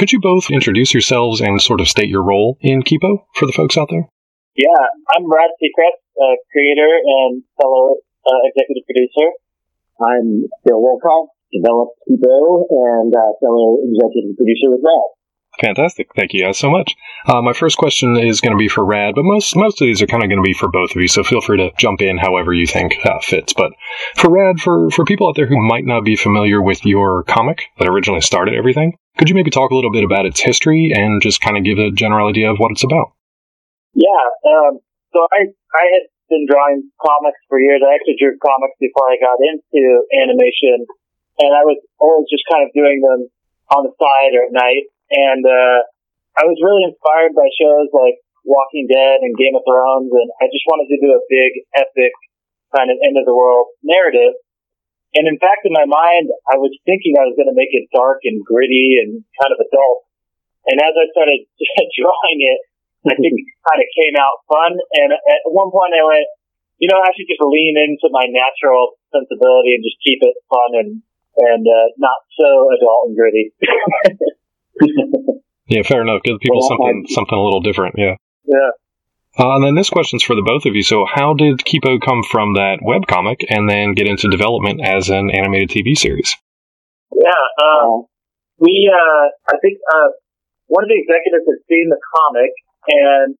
Could you both introduce yourselves and sort of state your role in Kipo for the folks out there? Yeah, I'm Brad Sechrist, uh, creator and fellow uh, executive producer. I'm Bill Wolkoff, developed Kipo and uh, fellow executive producer with Rad. Fantastic. Thank you guys so much. Uh, my first question is going to be for Rad, but most most of these are kind of going to be for both of you, so feel free to jump in however you think uh, fits. But for Rad, for, for people out there who might not be familiar with your comic that originally started everything, could you maybe talk a little bit about its history and just kind of give a general idea of what it's about? Yeah, um, so I I had been drawing comics for years. I actually drew comics before I got into animation, and I was always just kind of doing them on the side or at night. And uh, I was really inspired by shows like Walking Dead and Game of Thrones, and I just wanted to do a big, epic kind of end of the world narrative. And in fact, in my mind, I was thinking I was going to make it dark and gritty and kind of adult. And as I started drawing it, I think it kind of came out fun. And at one point I went, you know, I should just lean into my natural sensibility and just keep it fun and, and, uh, not so adult and gritty. yeah, fair enough. Give people well, something, something a little different. Yeah. Yeah. Uh, and then this question's for the both of you. So, how did Kipo come from that web comic and then get into development as an animated TV series? Yeah, um, we, uh, I think, uh, one of the executives had seen the comic and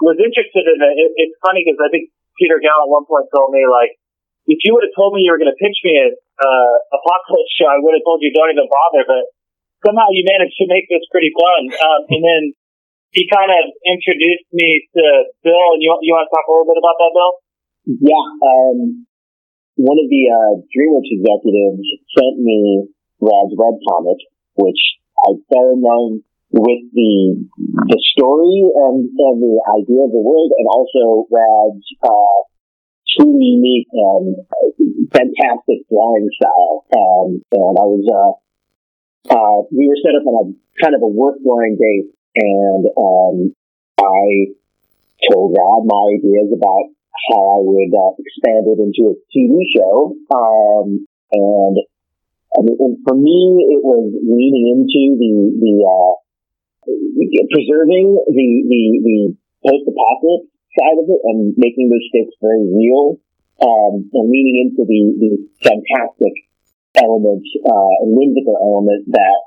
was interested in it. it it's funny because I think Peter Gal at one point told me, like, if you would have told me you were going to pitch me a uh, apocalypse show, I would have told you don't even bother. But somehow you managed to make this pretty fun. Um, and then he kind of introduced me to Bill, and you you want to talk a little bit about that, Bill? Yeah. Um, one of the uh, DreamWorks executives sent me Rad's web comic, which I fell in love with the the story and, and the idea of the world, and also Rad's uh, truly unique and fantastic drawing style. Um, and I was uh, uh, we were set up on a kind of a work drawing date and um, I told Rad my ideas about how I would uh, expand it into a TV show. Um, and I mean, and for me, it was leaning into the the uh, preserving the the, the post apocalypse side of it and making those stakes very real, um, and leaning into the the fantastic element uh, and whimsical element that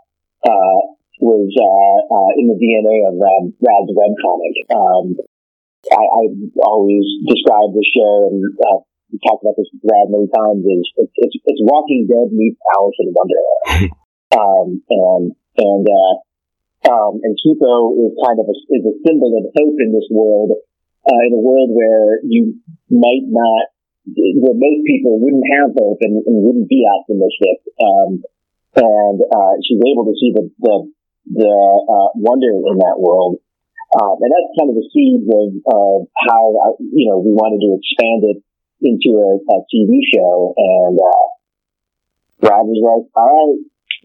uh, was uh, uh, in the DNA of um, Rad's webcomic. Um, I, I always describe the show and uh, talked about this with Rad many times. Is it's, it's, it's Walking Dead meets Alice in Wonderland, um, and and uh, um, and Kipo is kind of a, is a symbol of hope in this world, uh, in a world where you might not, where most people wouldn't have hope and, and wouldn't be optimistic. Um, and uh, she's able to see the, the the uh, wonder in that world. Um, and that's kind of the seed of, of how, you know, we wanted to expand it into a, a TV show. And, uh, Brad was like, all right,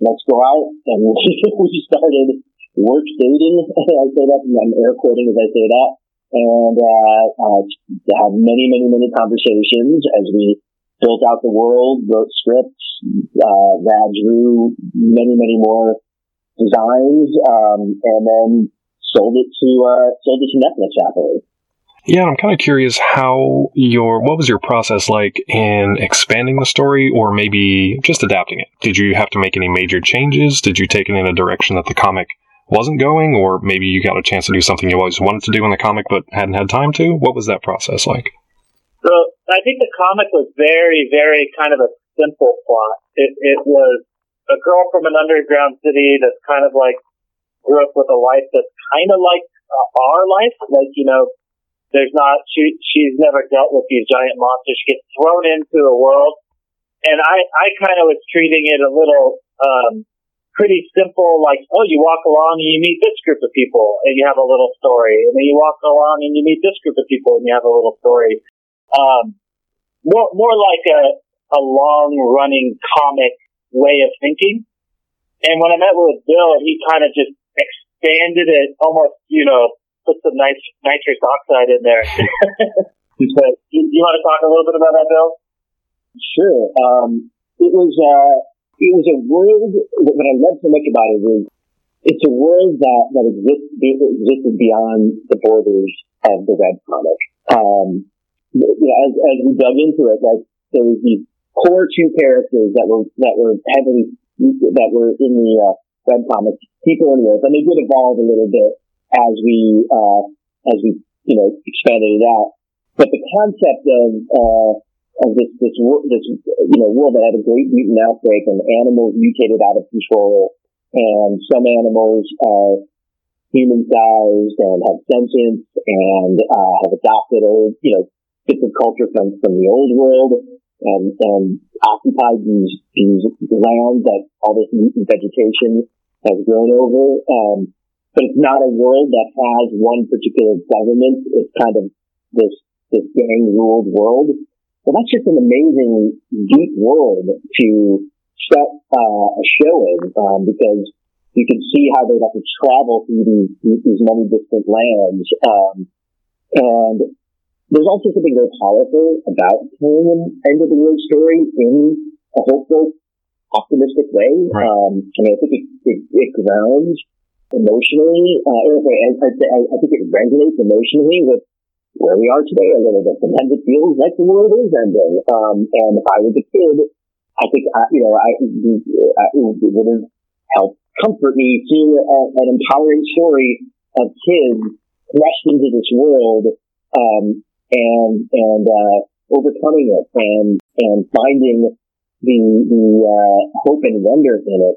let's go out. And we started work dating. I say that, I'm air quoting as I say that. And, uh, uh, had many, many, many conversations as we built out the world, wrote scripts, uh, drew many, many more designs, um, and then sold it to uh, sold it to Netflix afterwards. Yeah, I'm kind of curious how your what was your process like in expanding the story, or maybe just adapting it. Did you have to make any major changes? Did you take it in a direction that the comic wasn't going, or maybe you got a chance to do something you always wanted to do in the comic but hadn't had time to? What was that process like? So I think the comic was very, very kind of a simple plot. It, it was a girl from an underground city that's kind of like grew up with a life that's kind of like uh, our life. Like, you know, there's not, she, she's never dealt with these giant monsters. She gets thrown into a world. And I, I kind of was treating it a little, um, pretty simple, like, oh, you walk along and you meet this group of people and you have a little story. And then you walk along and you meet this group of people and you have a little story. Um, more, more like a, a long running comic way of thinking. And when I met with Bill, he kind of just expanded it almost, you know, put some nice nitrous oxide in there. so, you, you want to talk a little bit about that, Bill? Sure. Um, it was, uh, it was a world, what I love so much about it was it's a world that, that exists, existed beyond the borders of the web comic. Um, you know, as, as we dug into it, like there was these core two characters that were that were heavily that were in the uh, web comics, people and wolves, and they did evolve a little bit as we uh, as we you know expanded it out. But the concept of uh, of this this this you know world that had a great mutant outbreak and animals mutated out of control, and some animals are human sized and have sentience and uh, have adopted old you know bits of culture from from the old world and and occupied these these lands that all this vegetation has grown over. Um, but it's not a world that has one particular government. It's kind of this this gang ruled world. Well, that's just an amazing deep world to set uh, a show in um, because you can see how they have to travel through these these many different lands. Um, and there's also something very powerful about telling an end of the world story in a hopeful, optimistic way. Right. Um, I mean, I think it, it, it grounds emotionally, uh, I, I, I think it resonates emotionally with where we are today a little bit. Sometimes it feels like the world is ending. Um, and if I was a kid, I think, I, you know, I, I, it would have helped comfort me seeing a, an empowering story of kids thrust into this world, um, and, and, uh, overcoming it and, and finding the, the, uh, hope and wonder in it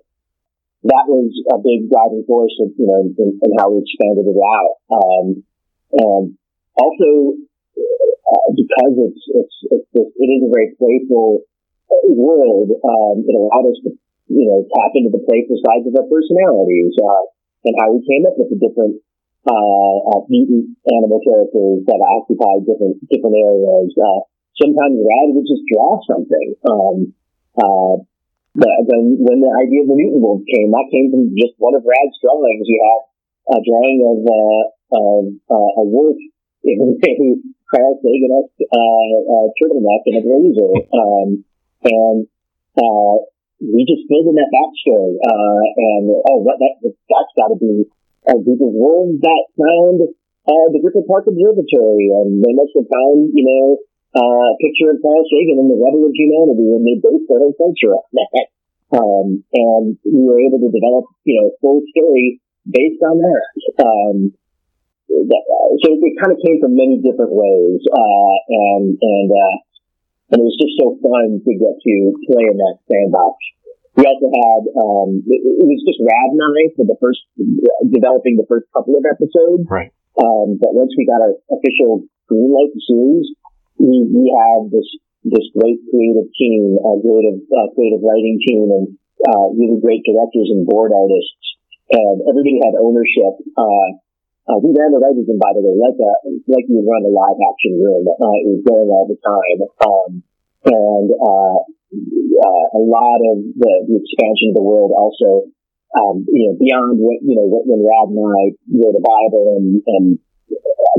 that was a big driving force of, you know, in, how we expanded it out. Um, and also, uh, because it's, it's, it's just, it is a very playful world, um, it allowed us to, you know, tap into the playful sides of our personalities, uh, and how we came up with the different, uh, uh mutant animal characters that occupy different, different areas. Uh, sometimes Rad would just draw something. Um, uh, then when the idea of the mutant wolves came, that came from just one of Rad's drawings. You had a drawing of, uh, of uh, a wolf in a Carl Sagan uh, uh, turtleneck and a blazer. Um, and uh, we just filled in that backstory. Uh, and oh, that, that, that's got to be a group of that found uh, the Griffith Park Observatory, and they must have found, you know, uh, picture of Carl Sagan in the Rebel of Humanity, and they based their culture on that. Um, and we were able to develop, you know, a full story based on that. Um, that, uh, so it kind of came from many different ways, uh, and and uh, and it was just so fun to get to play in that sandbox. We also had um, it, it was just Rad and I for the first developing the first couple of episodes. Right. Um, but once we got our official green light series, we, we have this this great creative team, a creative uh, creative writing team, and uh, really great directors and board artists, and everybody had ownership. Uh, uh, we ran the writers room, by the way, like a like you would run a live action room. Uh, it was going all the time, um, and uh, uh, a lot of the, the expansion of the world also. Um, you know, beyond what, you know, when Rad and I wrote a Bible and, and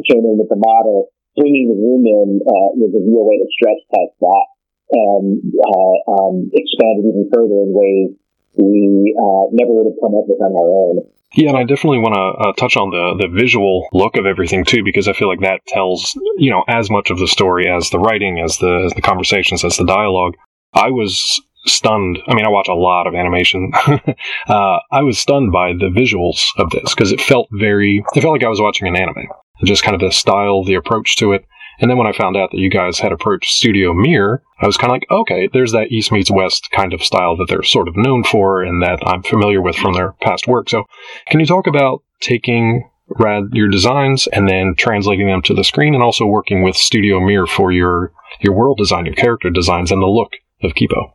came in with the model, bringing the room in uh, was a real way to stress test that and uh, um, expand it even further in ways we uh, never would have come up with on our own. Yeah, and I definitely want to uh, touch on the the visual look of everything too, because I feel like that tells you know as much of the story as the writing, as the as the conversations, as the dialogue. I was stunned. I mean, I watch a lot of animation. uh, I was stunned by the visuals of this because it felt very. It felt like I was watching an anime just kind of the style, the approach to it. And then when I found out that you guys had approached Studio Mir, I was kind of like, okay, there's that East meets West kind of style that they're sort of known for and that I'm familiar with from their past work. So, can you talk about taking Rad your designs and then translating them to the screen, and also working with Studio Mir for your your world design, your character designs, and the look of Kipo?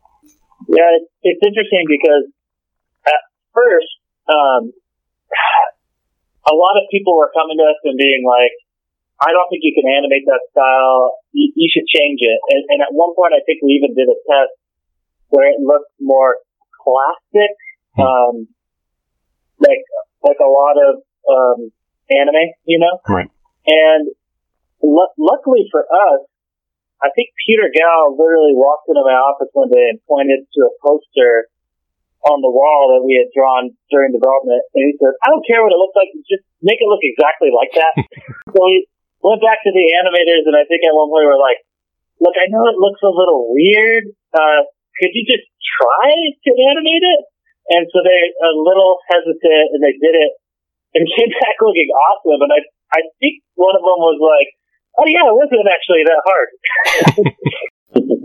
Yeah, it's it's interesting because at first, um, a lot of people were coming to us and being like, I don't think you can animate that style. You, you should change it. And, and, at one point, I think we even did a test where it looked more classic, hmm. um, like like a lot of um, anime, you know. Right. And l- luckily for us, I think Peter Gal literally walked into my office one day and pointed to a poster on the wall that we had drawn during development, and he said, "I don't care what it looks like, just make it look exactly like that." so we went back to the animators, and I think at one point we were like, "Look, I know it looks a little weird. Uh, could you just try to animate it?" And so they a little hesitant, and they did it, and came back looking awesome. And I I think one of them was like, "Oh yeah, it wasn't actually that hard."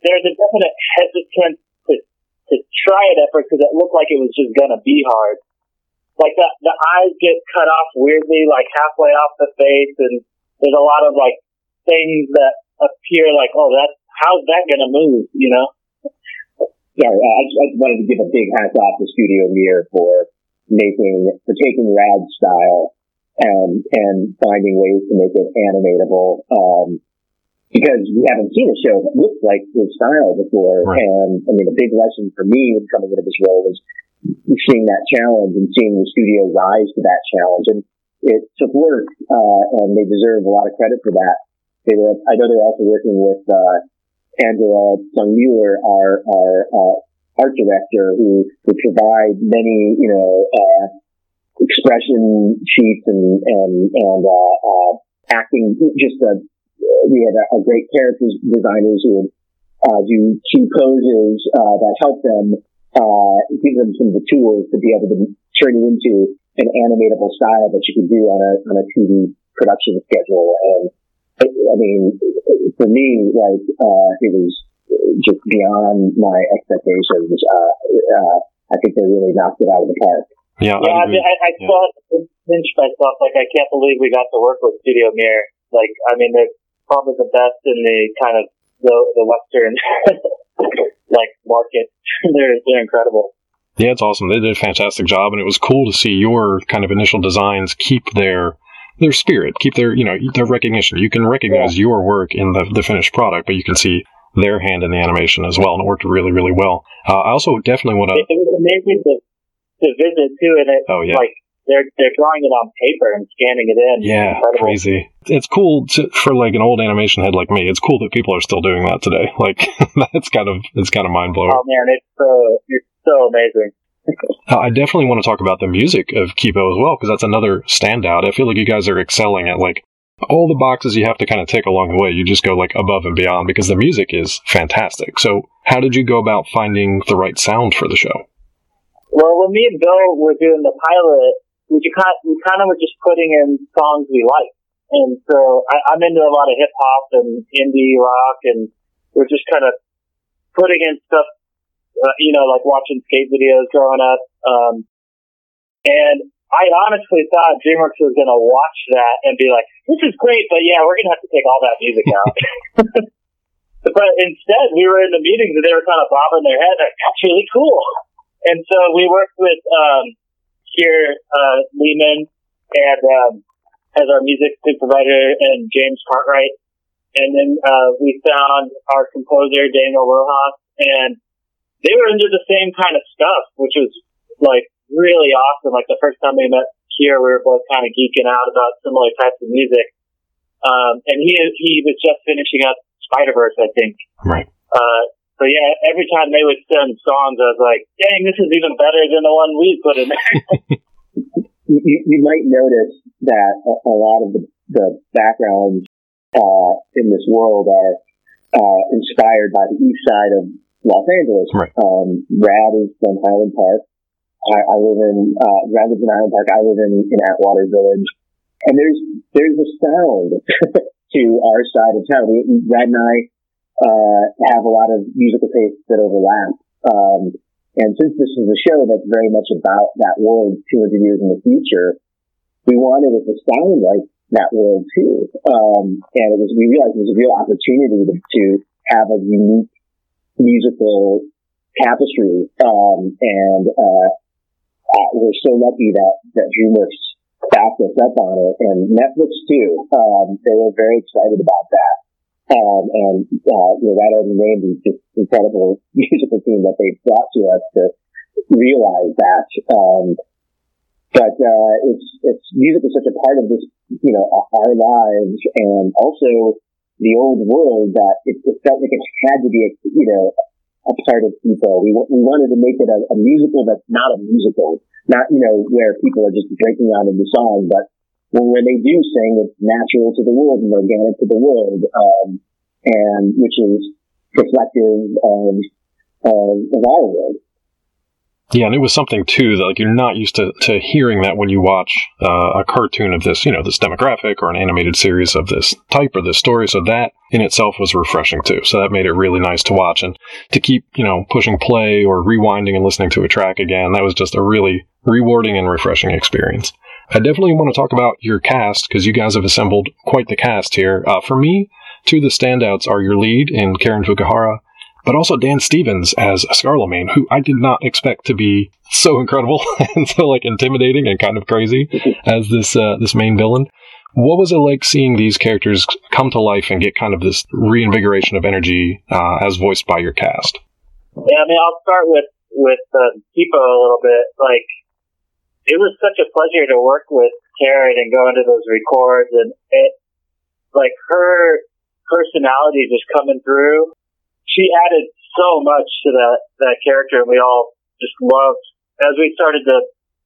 There's a definite hesitance to to try it at first because it looked like it was just gonna be hard. Like the the eyes get cut off weirdly, like halfway off the face, and there's a lot of like things that appear like, oh, that's how's that gonna move, you know? Sorry, I just, I just wanted to give a big hats off to Studio Mir for making for taking Rad style and and finding ways to make it animatable. Um, because we haven't seen a show that looks like his style before. Right. And I mean, a big lesson for me when coming into this role was seeing that challenge and seeing the studio rise to that challenge. And it took work, uh, and they deserve a lot of credit for that. They were, I know they're also working with, uh, Angela Sung Mueller, our, our, uh, art director who would provide many, you know, uh, expression sheets and, and, and, uh, uh, acting, just a, we had a, a great character designers who would uh, do key poses uh, that help them uh, give them some of the tools to be able to turn it into an animatable style that you can do on a on a TV production schedule. And I mean, for me, like uh, it was just beyond my expectations. Uh, uh, I think they really knocked it out of the park. Yeah, yeah I, mean, I, I yeah. still have to pinch myself. Like, I can't believe we got to work with Studio Mir. Like, I mean, they're probably the best in the kind of the, the Western like market. they're they're incredible. Yeah, it's awesome. They did a fantastic job, and it was cool to see your kind of initial designs keep their their spirit, keep their you know their recognition. You can recognize yeah. your work in the the finished product, but you can see their hand in the animation as well, and it worked really really well. Uh, I also definitely want to. It was amazing to to visit too, and it oh yeah. like they're they're drawing it on paper and scanning it in. Yeah, crazy. It's cool to, for like an old animation head like me. It's cool that people are still doing that today. Like that's kind of it's kind of mind blowing. Oh man, it's so it's so amazing. I definitely want to talk about the music of Kipo as well because that's another standout. I feel like you guys are excelling at like all the boxes you have to kind of tick along the way. You just go like above and beyond because the music is fantastic. So, how did you go about finding the right sound for the show? Well, when me and Bill were doing the pilot, we kind we kind of were just putting in songs we like, and so I, I'm into a lot of hip hop and indie rock, and we're just kind of putting in stuff, uh, you know, like watching skate videos growing up. Um, and I honestly thought DreamWorks was going to watch that and be like, "This is great, but yeah, we're going to have to take all that music out." but instead, we were in the meetings and they were kind of bobbing their head. Like, That's really cool. And so we worked with um, here, uh, Lehman and, um, as our music supervisor and James Cartwright. And then, uh, we found our composer, Daniel Rojas, and they were into the same kind of stuff, which was like really awesome. Like the first time we met here, we were both kind of geeking out about similar types of music. Um, and he, he was just finishing up Spider Verse, I think. Right. Uh, so yeah, every time they would send songs, I was like, dang, this is even better than the one we put in there. you, you might notice that a, a lot of the, the backgrounds uh, in this world are uh, inspired by the east side of Los Angeles. Right. Um, Rad is from Highland Park. I, I live in uh, Rad lives in Highland Park. I live in, in Atwater Village, and there's there's a sound to our side of town. Rad and I uh, have a lot of musical tastes that overlap. Um, and since this is a show that's very much about that world 200 years in the future, we wanted it to sound like that world too. Um, and it was, we realized it was a real opportunity to, to have a unique musical tapestry. Um, and, uh, uh, we're so lucky that, that DreamWorks backed us up on it and Netflix too. Um, they were very excited about that. Um, and, uh, you know, that already named is just incredible musical team that they brought to us to realize that. Um, but, uh, it's, it's, music is such a part of this, you know, our lives and also the old world that it, it felt like it had to be, you know, a a part of Kipo. We we wanted to make it a, a musical that's not a musical, not you know where people are just breaking out into song, but when they do sing, it's natural to the world and organic to the world, um, and which is reflective of, of, of our world. Yeah, and it was something too that like you're not used to, to hearing that when you watch uh, a cartoon of this, you know, this demographic or an animated series of this type or this story. So that in itself was refreshing too. So that made it really nice to watch and to keep, you know, pushing play or rewinding and listening to a track again. That was just a really rewarding and refreshing experience. I definitely want to talk about your cast because you guys have assembled quite the cast here. Uh, for me, two of the standouts are your lead in Karen Fukuhara but also Dan Stevens as Scarlemagne, who I did not expect to be so incredible and so like intimidating and kind of crazy as this uh, this main villain. What was it like seeing these characters come to life and get kind of this reinvigoration of energy uh, as voiced by your cast? Yeah, I mean, I'll start with with uh, Kipo a little bit. Like, it was such a pleasure to work with Karen and go into those records, and it like her personality just coming through she added so much to that that character, and we all just loved as we started to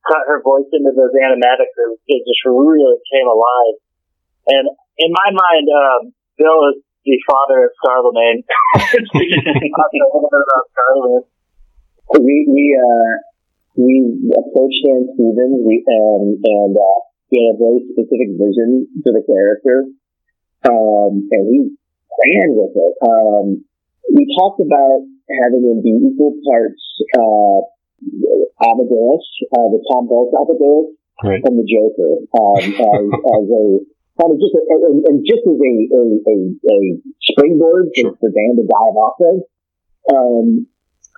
cut her voice into those animatics. It, it just really came alive. And in my mind, um, Bill is the father of Scarlemagne. we we uh we approached Dan Stevens we, um, and uh, he had a very specific vision for the character, um, and he ran with it. Um, we talked about having him be equal parts uh, Amadeus, uh, the Tom Hulce Amadeus, right. and the Joker, um, as, as, a kind of just a, and, and just as a a, a, a springboard sure. for, Dan to dive off of, um,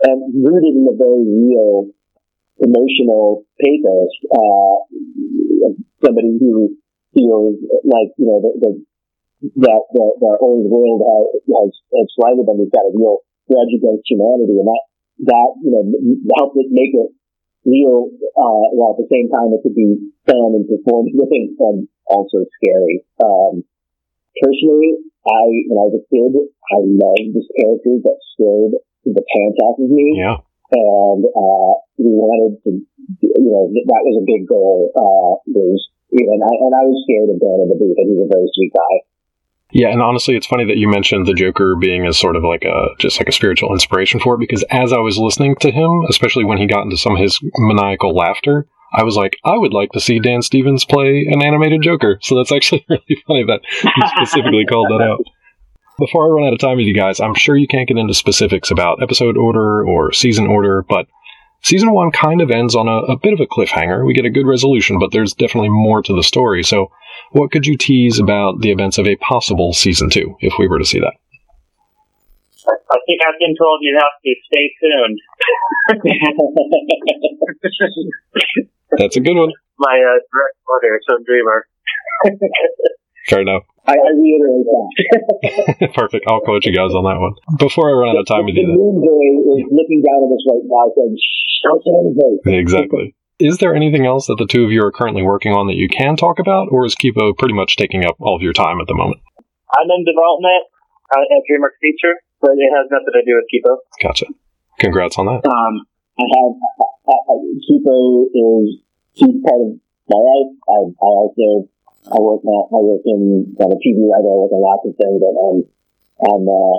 and rooted in a very real emotional pathos. Uh, somebody who feels like you know the, the that the, the old world has, has, slighted them. We've got a real grudge against humanity, and that that you know helped it make it real. Uh, while at the same time, it could be fun and performative and also scary. Um, personally, I when I was a kid, I loved this character that scared the pants off of me. Yeah. And uh, we wanted to, you know, that was a big goal. Uh, was, and I and I was scared of Dan in the booth, and he's a very sweet guy. Yeah, and honestly, it's funny that you mentioned the Joker being as sort of like a just like a spiritual inspiration for it because as I was listening to him, especially when he got into some of his maniacal laughter, I was like, I would like to see Dan Stevens play an animated Joker. So that's actually really funny that you specifically called that out. Before I run out of time with you guys, I'm sure you can't get into specifics about episode order or season order, but season one kind of ends on a, a bit of a cliffhanger. We get a good resolution, but there's definitely more to the story. So what could you tease about the events of a possible season two if we were to see that? I think I've been told you have to stay tuned. That's a good one. My uh, direct order from Dreamer. Fair enough. I, I reiterate that. Perfect. I'll quote you guys on that one. Before I run out of time with you. The moon boy is looking down at us right now saying, don't say anything. Exactly. Is there anything else that the two of you are currently working on that you can talk about, or is Kipo pretty much taking up all of your time at the moment? I'm in development uh, at DreamWorks Feature, but it has nothing to do with Kipo. Gotcha. Congrats on that. Um, I have uh, Kipo is huge part of my life. I, I also I work now. I work in I'm a TV writer. I work on lots of things, and I'm I'm uh,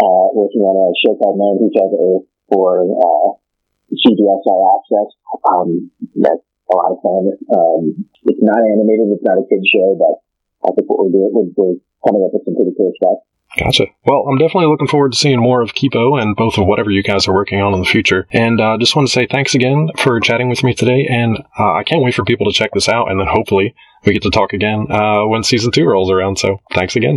uh, working on a show called Man Who Earth for uh, CBS All Access. Um, that's a lot of fun. Um, it's not animated. It's not a kid show, but I think what we're doing, we're, we're coming up with some pretty cool stuff. Gotcha. Well, I'm definitely looking forward to seeing more of Kipo and both of whatever you guys are working on in the future. And uh, just want to say thanks again for chatting with me today. And uh, I can't wait for people to check this out. And then hopefully we get to talk again uh, when season two rolls around. So thanks again.